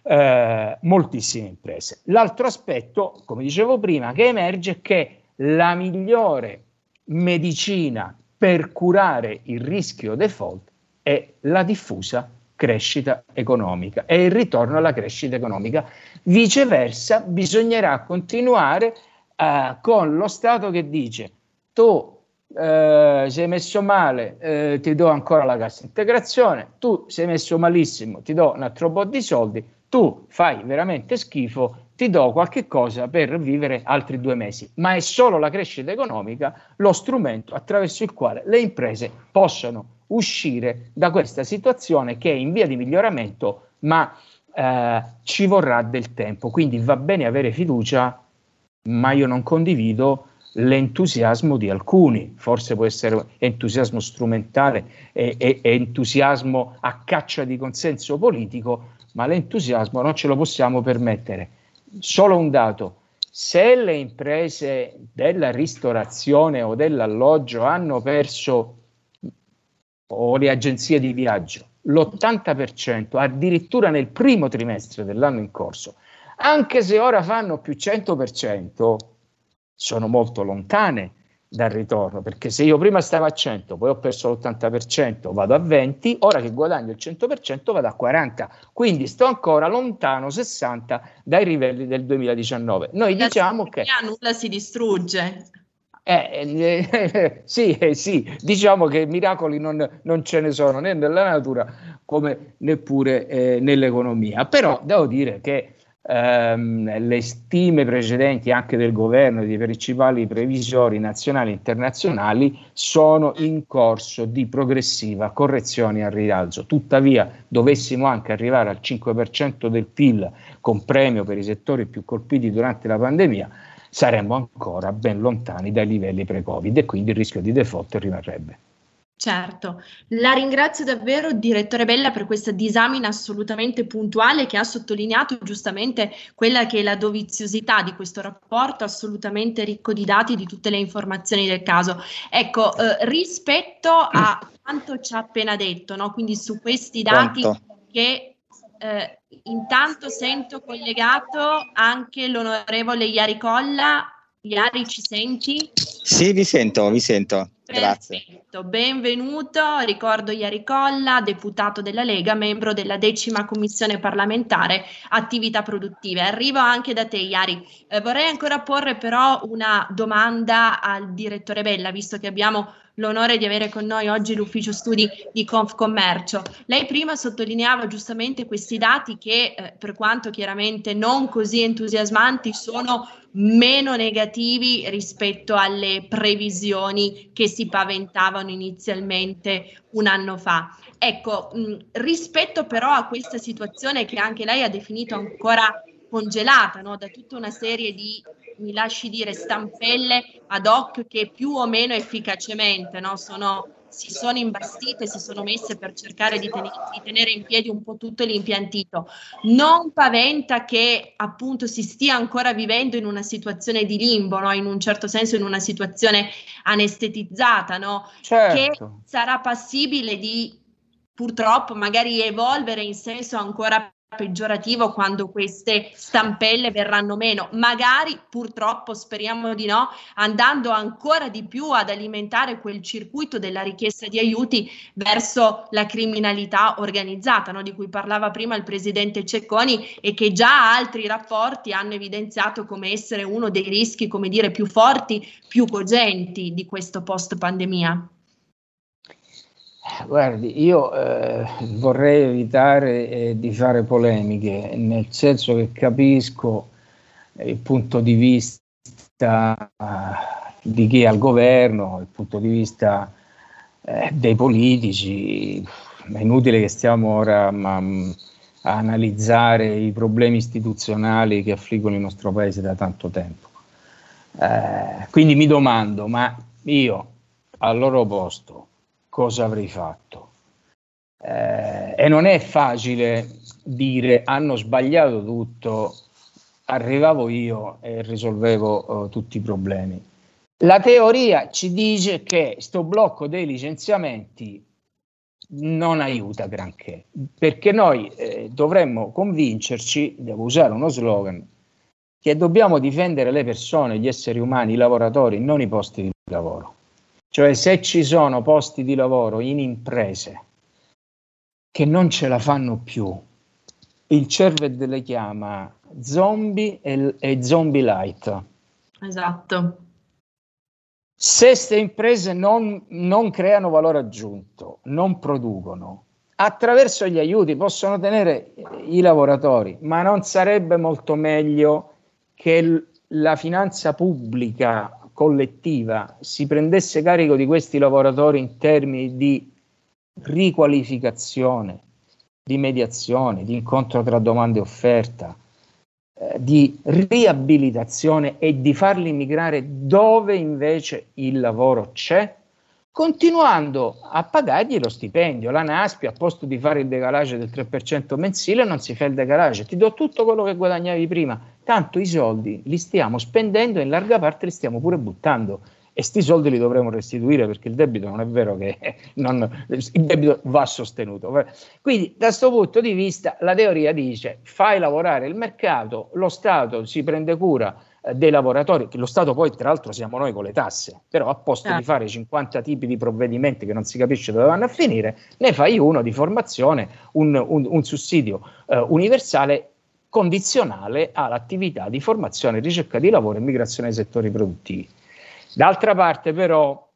eh, moltissime imprese. L'altro aspetto, come dicevo prima, che emerge è che la migliore medicina per curare il rischio default è la diffusa crescita economica e il ritorno alla crescita economica. Viceversa, bisognerà continuare eh, con lo Stato che dice tu eh, sei messo male, eh, ti do ancora la cassa integrazione, tu sei messo malissimo, ti do un altro po' di soldi, tu fai veramente schifo, ti do qualche cosa per vivere altri due mesi. Ma è solo la crescita economica lo strumento attraverso il quale le imprese possono uscire da questa situazione che è in via di miglioramento, ma eh, ci vorrà del tempo. Quindi va bene avere fiducia, ma io non condivido l'entusiasmo di alcuni, forse può essere entusiasmo strumentale e, e, e, entusiasmo a caccia di consenso politico, ma l'entusiasmo non ce lo possiamo permettere. Solo un dato, se le imprese della ristorazione o dell'alloggio hanno perso, o le agenzie di viaggio, l'80%, addirittura nel primo trimestre dell'anno in corso, anche se ora fanno più 100%, sono molto lontane dal ritorno, perché se io prima stavo a 100, poi ho perso l'80%, vado a 20, ora che guadagno il 100% vado a 40, quindi sto ancora lontano 60 dai livelli del 2019. Noi la diciamo che nulla si distrugge. Eh, eh, sì, eh, sì, diciamo che miracoli non, non, ce ne sono né nella natura come neppure eh, nell'economia. Però devo dire che ehm, le stime precedenti anche del governo e dei principali previsori nazionali e internazionali sono in corso di progressiva correzione al rialzo. Tuttavia, dovessimo anche arrivare al 5% del PIL con premio per i settori più colpiti durante la pandemia, saremmo ancora ben lontani dai livelli pre-Covid e quindi il rischio di default rimarrebbe. Certo, la ringrazio davvero, direttore Bella, per questa disamina assolutamente puntuale che ha sottolineato giustamente quella che è la doviziosità di questo rapporto, assolutamente ricco di dati, di tutte le informazioni del caso. Ecco, eh, rispetto a quanto ci ha appena detto, no? quindi su questi dati Quanto? che eh, intanto sento collegato anche l'onorevole Iari Colla. Iari, ci senti? Sì, vi sento, vi sento. Grazie. Perfetto, benvenuto. Ricordo Iari Colla, deputato della Lega, membro della decima commissione parlamentare attività produttive. Arrivo anche da te, Iari. Eh, vorrei ancora porre però una domanda al direttore Bella, visto che abbiamo l'onore di avere con noi oggi l'ufficio studi di Confcommercio. Lei prima sottolineava giustamente questi dati che, eh, per quanto chiaramente non così entusiasmanti, sono meno negativi rispetto alle previsioni che si paventavano inizialmente un anno fa. Ecco, mh, rispetto però a questa situazione che anche lei ha definito ancora congelata no? da tutta una serie di mi lasci dire, stampelle ad hoc che più o meno efficacemente no? sono, si sono imbastite, si sono messe per cercare di, ten- di, tenere in piedi un po' tutto l'impiantito. Non paventa che appunto si stia ancora vivendo in una situazione di limbo, no? in un certo senso in una situazione anestetizzata, no? certo. che sarà passibile di purtroppo magari evolvere in senso ancora peggiorativo quando queste stampelle verranno meno, magari purtroppo speriamo di no, andando ancora di più ad alimentare quel circuito della richiesta di aiuti verso la criminalità organizzata, no? di cui parlava prima il presidente Cecconi e che già altri rapporti hanno evidenziato come essere uno dei rischi, come dire, più forti, più cogenti di questo post pandemia. Guardi, io eh, vorrei evitare eh, di fare polemiche, nel senso che capisco il punto di vista uh, di chi è al governo, il punto di vista eh, dei politici. È inutile che stiamo ora ma, a analizzare i problemi istituzionali che affliggono il nostro paese da tanto tempo. Eh, quindi mi domando, ma io al loro posto cosa avrei fatto. Eh, e non è facile dire hanno sbagliato tutto, arrivavo io e risolvevo uh, tutti i problemi. La teoria ci dice che questo blocco dei licenziamenti non aiuta granché, perché noi eh, dovremmo convincerci, devo usare uno slogan, che dobbiamo difendere le persone, gli esseri umani, i lavoratori, non i posti di lavoro. Cioè se ci sono posti di lavoro in imprese che non ce la fanno più, il CERVED le chiama zombie e, e zombie light. Esatto. Se queste imprese non, non creano valore aggiunto, non producono, attraverso gli aiuti possono tenere i lavoratori, ma non sarebbe molto meglio che la finanza pubblica collettiva si prendesse carico di questi lavoratori in termini di riqualificazione, di mediazione, di incontro tra domanda e offerta, eh, di riabilitazione e di farli migrare dove invece il lavoro c'è, continuando a pagargli lo stipendio. La NASPI, a posto di fare il decalage del 3% mensile, non si fa il decalage, ti do tutto quello che guadagnavi prima, tanto i soldi li stiamo spendendo e in larga parte li stiamo pure buttando e sti soldi li dovremo restituire perché il debito non è vero che non, il debito va sostenuto. Quindi da questo punto di vista la teoria dice fai lavorare il mercato, lo Stato si prende cura dei lavoratori, che lo Stato poi tra l'altro siamo noi con le tasse, però a posto ah. di fare 50 tipi di provvedimenti che non si capisce dove vanno a finire, ne fai uno di formazione, un, un, un sussidio eh, universale condizionale all'attività di formazione, ricerca di lavoro e migrazione ai settori produttivi. D'altra parte però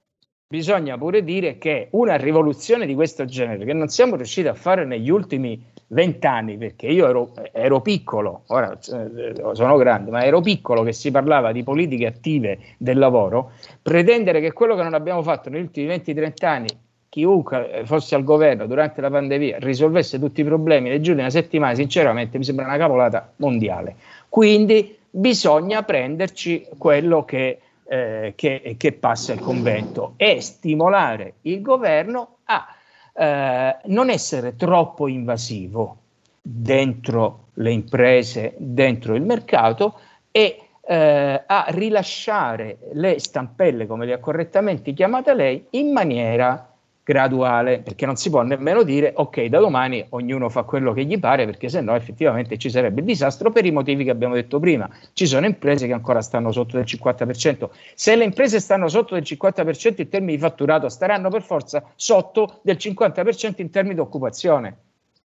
bisogna pure dire che una rivoluzione di questo genere, che non siamo riusciti a fare negli ultimi vent'anni, perché io ero, ero, piccolo, ora eh, sono grande, ma ero piccolo che si parlava di politiche attive del lavoro, pretendere che quello che non abbiamo fatto negli ultimi 20-30 anni, chiunque eh, fosse al governo durante la pandemia, risolvesse tutti i problemi nel giro di una settimana, sinceramente mi sembra una cavolata mondiale. Quindi bisogna prenderci quello che eh, che, che, passa il convento. E stimolare il governo a eh, non essere troppo invasivo dentro le imprese, dentro il mercato e eh, a rilasciare le stampelle, come le ha correttamente chiamate lei, in maniera graduale, perché non si può nemmeno dire ok, da domani ognuno fa quello che gli pare, perché sennò effettivamente ci sarebbe il disastro per i motivi che abbiamo detto prima. Ci sono imprese che ancora stanno sotto del 50%. Se le imprese stanno sotto del 50% in termini di fatturato, staranno per forza sotto del 50% in termini di occupazione.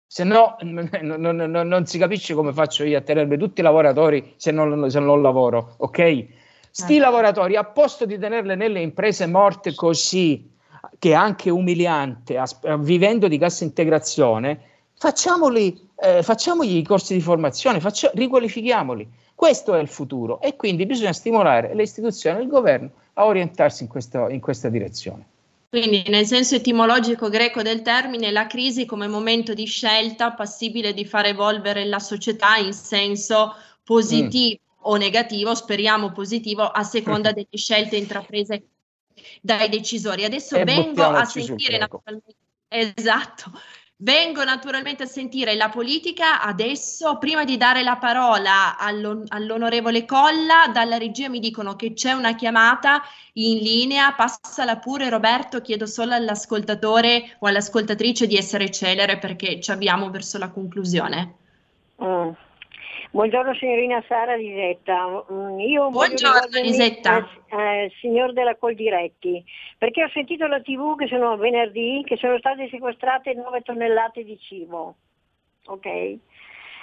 Se no, non, non, non, non, si capisce come faccio io a tenermi tutti i lavoratori se non, se non lavoro, ok? Sti eh. lavoratori, a posto di tenerle nelle imprese morte così, che è anche umiliante, vivendo di cassa integrazione, facciamoli, eh, facciamogli i corsi di formazione, faccia, riqualifichiamoli. Questo è il futuro e quindi bisogna stimolare le istituzioni e il governo a orientarsi in, questo, in questa direzione. Quindi nel senso etimologico greco del termine, la crisi come momento di scelta passibile di far evolvere la società in senso positivo mm. o negativo, speriamo positivo, a seconda delle scelte intraprese dai decisori. Adesso e vengo a sentire naturalmente, esatto, vengo naturalmente a sentire la politica. Adesso, prima di dare la parola all'on- all'onorevole Colla, dalla regia mi dicono che c'è una chiamata in linea. Passala pure, Roberto. Chiedo solo all'ascoltatore o all'ascoltatrice di essere celere perché ci abbiamo verso la conclusione. Mm. Buongiorno signorina Sara Lisetta. Mm, io Buongiorno Lisetta. Eh, signor della Coldiretti, perché ho sentito la tv che sono venerdì che sono state sequestrate 9 tonnellate di cibo. Ok?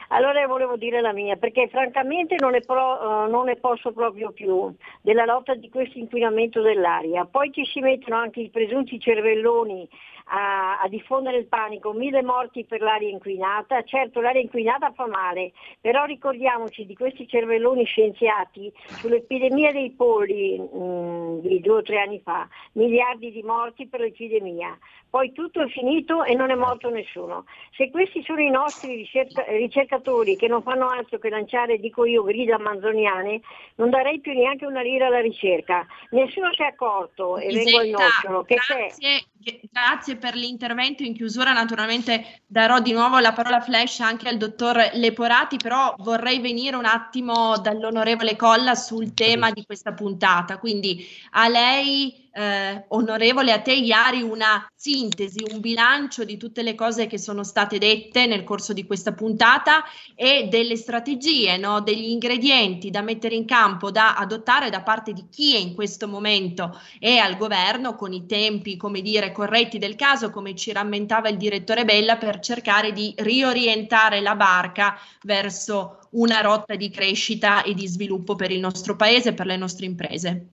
Allora volevo dire la mia, perché francamente non ne, pro, uh, non ne, posso proprio più della lotta di questo inquinamento dell'aria. Poi ci si mettono anche i presunti cervelloni a, a, diffondere il panico, mille morti per l'aria inquinata, certo l'aria inquinata fa male, però ricordiamoci di questi cervelloni scienziati sull'epidemia dei polli mh, mm, di due o tre anni fa, miliardi di morti per l'epidemia, poi tutto è finito e non è morto nessuno. Se questi sono i nostri ricerca- ricercatori che non fanno altro che lanciare, dico io, grida manzoniane, non darei più neanche una lira alla ricerca. Nessuno si è accorto, e vengo al nocciolo, che grazie, c'è... Grazie per l'intervento. In chiusura naturalmente darò di nuovo la parola flash anche al dottor Leporati, però vorrei venire un attimo dall'onorevole Colla sul tema di questa puntata. Quindi a lei eh, onorevole, a te Iari una sintesi, un bilancio di tutte le cose che sono state dette nel corso di questa puntata e delle strategie, no? degli ingredienti da mettere in campo, da adottare da parte di chi è in questo momento è al governo con i tempi, come dire, corretti del caso, come ci rammentava il direttore Bella, per cercare di riorientare la barca verso una rotta di crescita e di sviluppo per il nostro paese per le nostre imprese.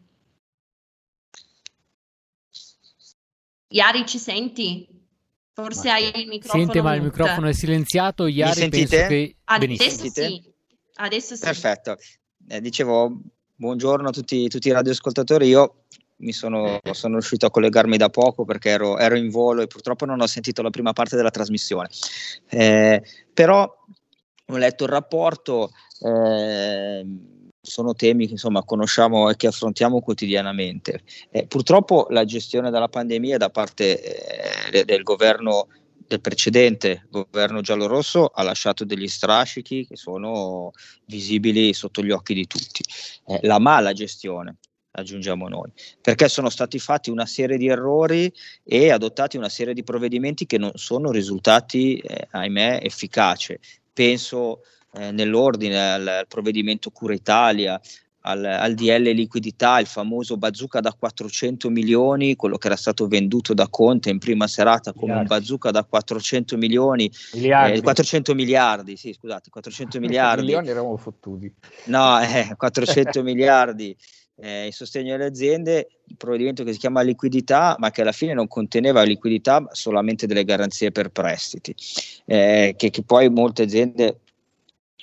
Iari, ci senti? Forse ma hai il microfono. Sente, ma il microfono è silenziato. Iari, penso che adesso sì. Adesso sì. Perfetto. Eh, dicevo, buongiorno a tutti, tutti i radioascoltatori. Io mi sono, sono, riuscito a collegarmi da poco perché ero, ero, in volo e purtroppo non ho sentito la prima parte della trasmissione. Eh, però ho letto il rapporto. Eh, sono temi che insomma conosciamo e che affrontiamo quotidianamente. Eh, purtroppo la gestione della pandemia da parte eh, del governo del precedente governo giallorosso ha lasciato degli strascichi che sono visibili sotto gli occhi di tutti. Eh, la mala gestione, aggiungiamo noi, perché sono stati fatti una serie di errori e adottati una serie di provvedimenti che non sono risultati, eh, ahimè, efficaci. Penso eh, nell'ordine al, al, provvedimento Cura Italia, al, al, DL liquidità, il famoso bazooka da 400 milioni, quello che era stato venduto da Conte in prima serata come miliardi. un bazooka da 400 milioni, miliardi. Eh, 400 miliardi, sì scusate, 400 miliardi. milioni eravamo fottuti. No, eh, 400 miliardi eh, il sostegno alle aziende, un provvedimento che si chiama liquidità, ma che alla fine non conteneva liquidità, solamente delle garanzie per prestiti, eh, che, che, poi molte aziende,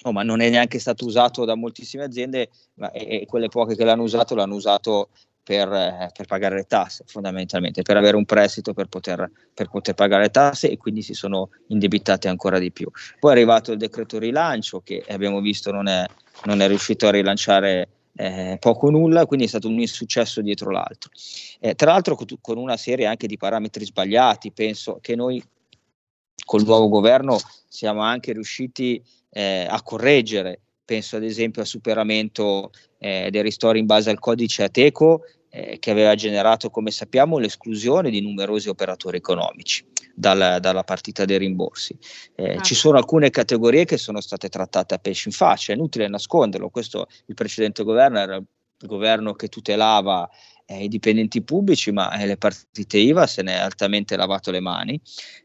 oh, ma non è neanche stato usato da moltissime aziende, ma e, e quelle poche che l'hanno usato l'hanno usato per, eh, per, pagare le tasse, fondamentalmente, per avere un prestito per poter, per poter, pagare le tasse e quindi si sono indebitate ancora di più. Poi è arrivato il decreto rilancio che abbiamo visto non è, non è riuscito a rilanciare eh, poco nulla, quindi è stato un insuccesso dietro l'altro. Eh, tra l'altro con una serie anche di parametri sbagliati, penso che noi col nuovo governo siamo anche riusciti eh, a correggere, penso ad esempio al superamento eh, dei ristori in base al codice Ateco eh, che aveva generato, come sappiamo, l'esclusione di numerosi operatori economici dalla, dalla partita dei rimborsi. Eh, ah. Ci sono alcune categorie che sono state trattate a pesce in faccia, è inutile nasconderlo, questo il precedente governo era il governo che tutelava eh, i dipendenti pubblici, ma eh, le partite IVA se ne è altamente lavato le mani.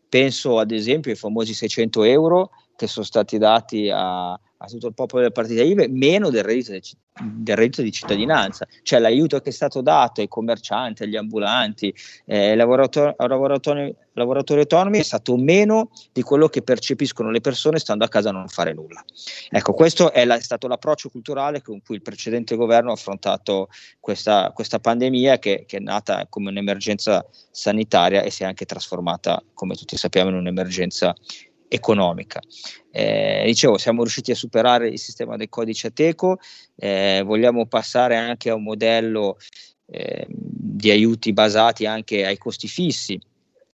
Penso ad esempio ai famosi 600 euro che sono stati dati a, a tutto il popolo delle partite IVA, meno del reddito, del reddito, di cittadinanza, cioè l'aiuto che è stato dato ai commercianti, agli ambulanti, eh, ai lavoratori, lavoratori, lavoratori, autonomi è stato meno di quello che percepiscono le persone stando a casa a non fare nulla. Ecco, questo è, la, è stato l'approccio culturale con cui il precedente governo ha affrontato questa, questa pandemia che, che è nata come un'emergenza sanitaria e si è anche trasformata, come tutti sappiamo, in un'emergenza economica. Eh, dicevo, siamo riusciti a superare il sistema del codice Ateco, eh, vogliamo passare anche a un modello eh, di aiuti basati anche ai costi fissi,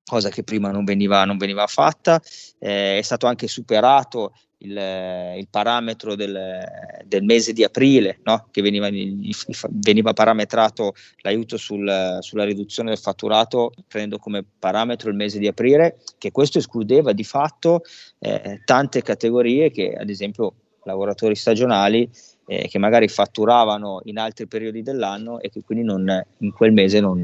cosa che prima non veniva, non veniva fatta, eh, è stato anche superato il, il parametro del, del, mese di aprile, no? che veniva, veniva, parametrato l'aiuto sul, sulla riduzione del fatturato prendendo come parametro il mese di aprile, che questo escludeva di fatto eh, tante categorie che ad esempio lavoratori stagionali eh, che magari fatturavano in altri periodi dell'anno e che quindi non, in quel mese non,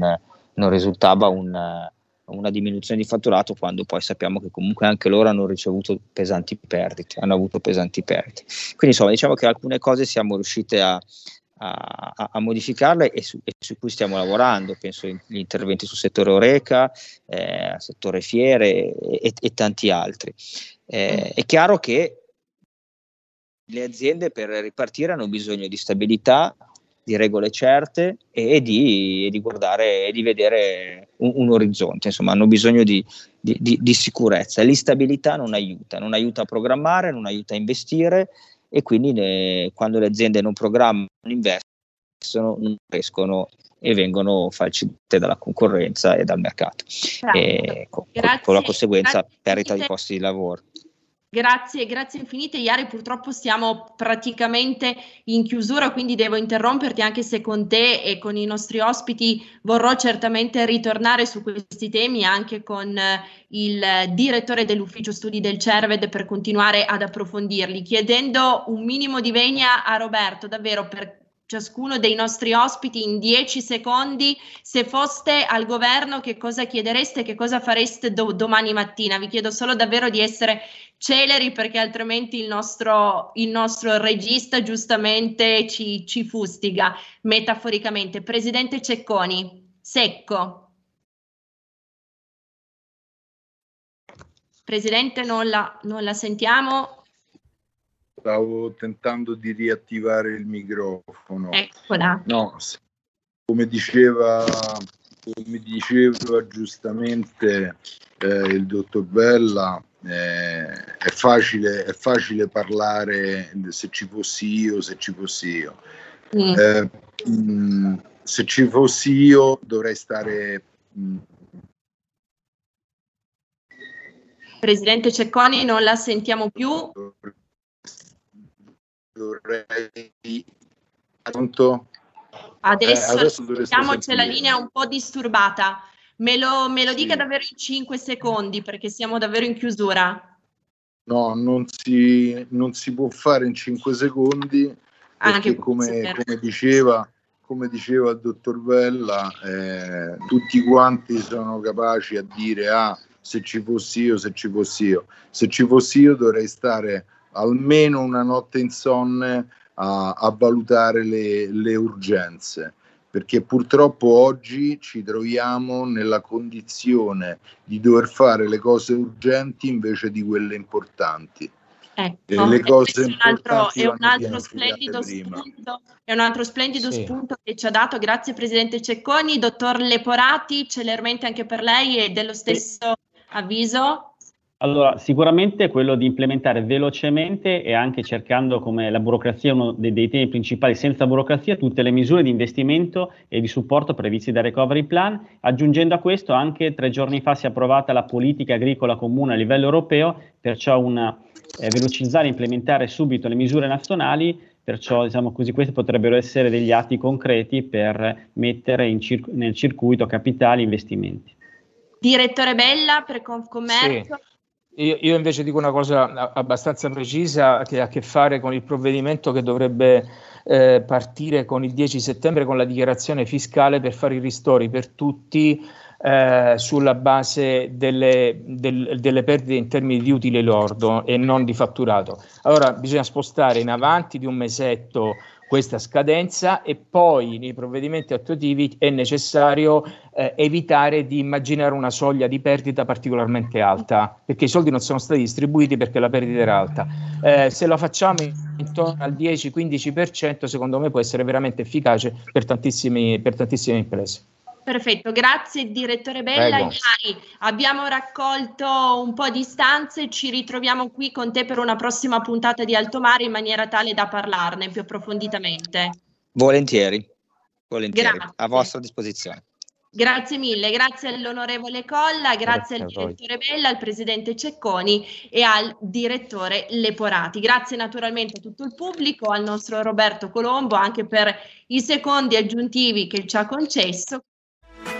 non risultava un una diminuzione di fatturato quando poi sappiamo che comunque anche loro hanno ricevuto pesanti perdite, hanno avuto pesanti perdite. Quindi insomma diciamo che alcune cose siamo riusciti a, a, a modificarle e su, e su, cui stiamo lavorando, penso agli interventi sul settore Oreca, eh, settore fiere e, e tanti altri. Eh, è chiaro che le aziende per ripartire hanno bisogno di stabilità, di regole certe e di, e di guardare e di vedere un, un, orizzonte, insomma hanno bisogno di, di, di, sicurezza. L'instabilità non aiuta, non aiuta a programmare, non aiuta a investire e quindi ne, quando le aziende non programmano, non investono, non crescono e vengono falciate dalla concorrenza e dal mercato, e con, con, la conseguenza grazie. perdita di posti di lavoro. Grazie, grazie infinite. Iari, purtroppo siamo praticamente in chiusura, quindi devo interromperti anche se con te e con i nostri ospiti vorrò certamente ritornare su questi temi anche con eh, il direttore dell'ufficio studi del CERVED per continuare ad approfondirli, chiedendo un minimo di vegna a Roberto, davvero per ciascuno dei nostri ospiti in dieci secondi, se foste al governo che cosa chiedereste, che cosa fareste do- domani mattina. Vi chiedo solo davvero di essere celeri perché altrimenti il nostro, il nostro regista giustamente ci, ci fustiga metaforicamente. Presidente Cecconi, secco. Presidente, non la, non la sentiamo. Stavo tentando di riattivare il microfono. Eccola. No, come diceva, come diceva giustamente eh, il dottor Bella, eh, è, facile, è facile parlare se ci fossi io, se ci fossi io. Mm. Eh, mh, mm, se ci fossi io dovrei stare mh, mm, Presidente Cecconi, non la sentiamo più dovrei pronto? Adesso, eh, adesso c'è la linea un po' disturbata. Me lo, me lo sì. dica davvero in 5 secondi perché siamo davvero in chiusura. No, non si, non si può fare in 5 secondi perché come, come, diceva, come diceva il dottor Vella, eh, tutti quanti sono capaci a dire ah, se ci fossi io, se ci fossi io. Se ci fossi io dovrei stare almeno una notte insonne a, a valutare le, le urgenze. perché purtroppo oggi ci troviamo nella condizione di dover fare le cose urgenti invece di quelle importanti. Ecco, le cose è un altro, è un altro splendido spunto, è un altro splendido sì. spunto che ci ha dato, grazie Presidente Cecconi, dottor Leporati, celermente anche per lei e dello stesso avviso. Allora, sicuramente quello di implementare velocemente e anche cercando come la burocrazia uno dei, dei, temi principali, senza burocrazia, tutte le misure di investimento e di supporto previste dal Recovery Plan, aggiungendo a questo anche tre giorni fa si è approvata la politica agricola comune a livello europeo, perciò una, eh, velocizzare e implementare subito le misure nazionali, perciò diciamo così questi potrebbero essere degli atti concreti per mettere cir- nel circuito capitali investimenti. Direttore Bella per Confcommercio. Sì. Io, io, invece dico una cosa abbastanza precisa che ha a che fare con il provvedimento che dovrebbe eh, partire con il 10 settembre con la dichiarazione fiscale per fare i ristori per tutti eh, sulla base delle, del, delle, perdite in termini di utile lordo e non di fatturato. Allora bisogna spostare in avanti di un mesetto questa scadenza e poi nei provvedimenti attuativi è necessario eh, evitare di immaginare una soglia di perdita particolarmente alta, perché i soldi non sono stati distribuiti perché la perdita era alta. Eh, se lo facciamo intorno al 10-15%, secondo me può essere veramente efficace per, per tantissime imprese. Perfetto, grazie direttore Bella. Iari, abbiamo raccolto un po' di stanze, ci ritroviamo qui con te per una prossima puntata di Alto Mare in maniera tale da parlarne più approfonditamente. Volentieri, volentieri, grazie. a vostra disposizione. Grazie mille, grazie all'onorevole Colla, grazie, grazie al direttore Bella, al presidente Cecconi e al direttore Leporati. Grazie naturalmente a tutto il pubblico, al nostro Roberto Colombo anche per i secondi aggiuntivi che ci ha concesso.